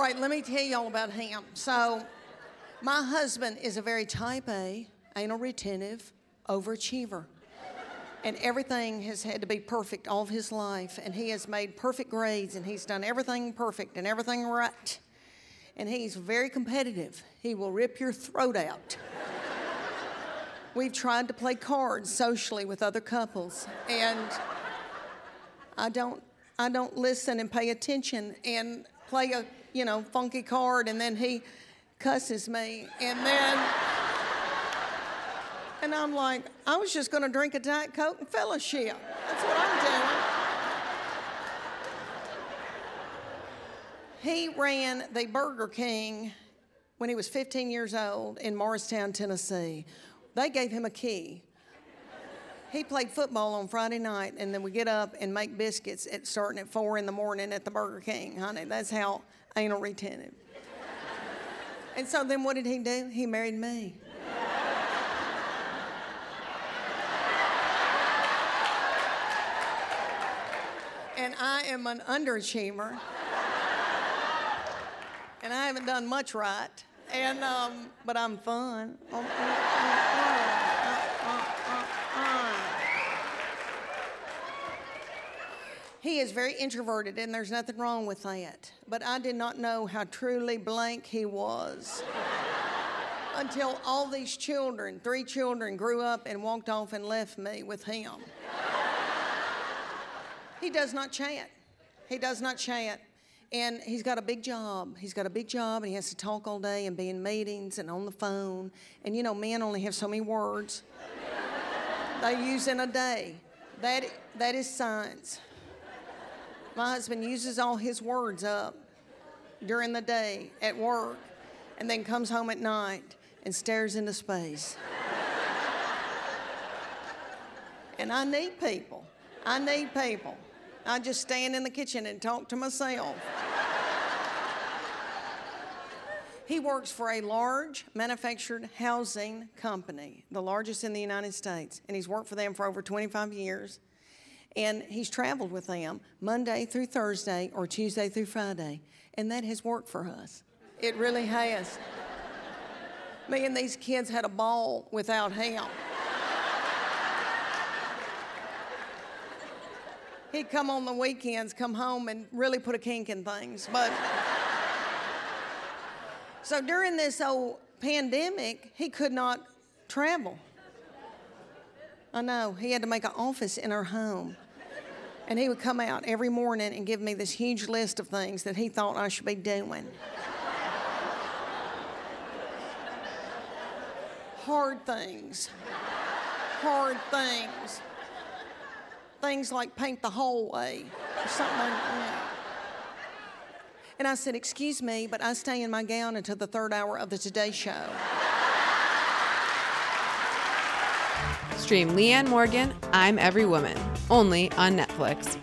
let me tell you all about him. So, my husband is a very type A, anal retentive, overachiever. And everything has had to be perfect all of his life. And he has made perfect grades and he's done everything perfect and everything right. And he's very competitive. He will rip your throat out. We've tried to play cards socially with other couples. And I don't I don't listen and pay attention and play a, you know, funky card and then he cusses me and then and I'm like, I was just going to drink a Diet Coke and fellowship. That's what I'm doing. He ran the Burger King when he was 15 years old in Morristown, Tennessee. They gave him a key. He played football on Friday night, and then we get up and make biscuits at starting at four in the morning at the Burger King, honey. That's how anal retentive. and so then what did he do? He married me. and I am an underachiever. and I haven't done much right. And um, but I'm fun. He is very introverted, and there's nothing wrong with that. But I did not know how truly blank he was until all these children, three children, grew up and walked off and left me with him. he does not chant. He does not chant. And he's got a big job. He's got a big job, and he has to talk all day and be in meetings and on the phone. And you know, men only have so many words they use in a day. That, that is science. My husband uses all his words up during the day at work and then comes home at night and stares into space. and I need people. I need people. I just stand in the kitchen and talk to myself. he works for a large manufactured housing company, the largest in the United States, and he's worked for them for over 25 years. And he's traveled with them Monday through Thursday or Tuesday through Friday. And that has worked for us. It really has. Me and these kids had a ball without him. He'd come on the weekends, come home, and really put a kink in things. But so during this old pandemic, he could not travel. I know. He had to make an office in our home. And he would come out every morning and give me this huge list of things that he thought I should be doing. Hard things. Hard things. Things like paint the hallway or something like that. And I said, Excuse me, but I stay in my gown until the third hour of the Today Show. Stream Leanne Morgan, I'm Every Woman, only on Netflix.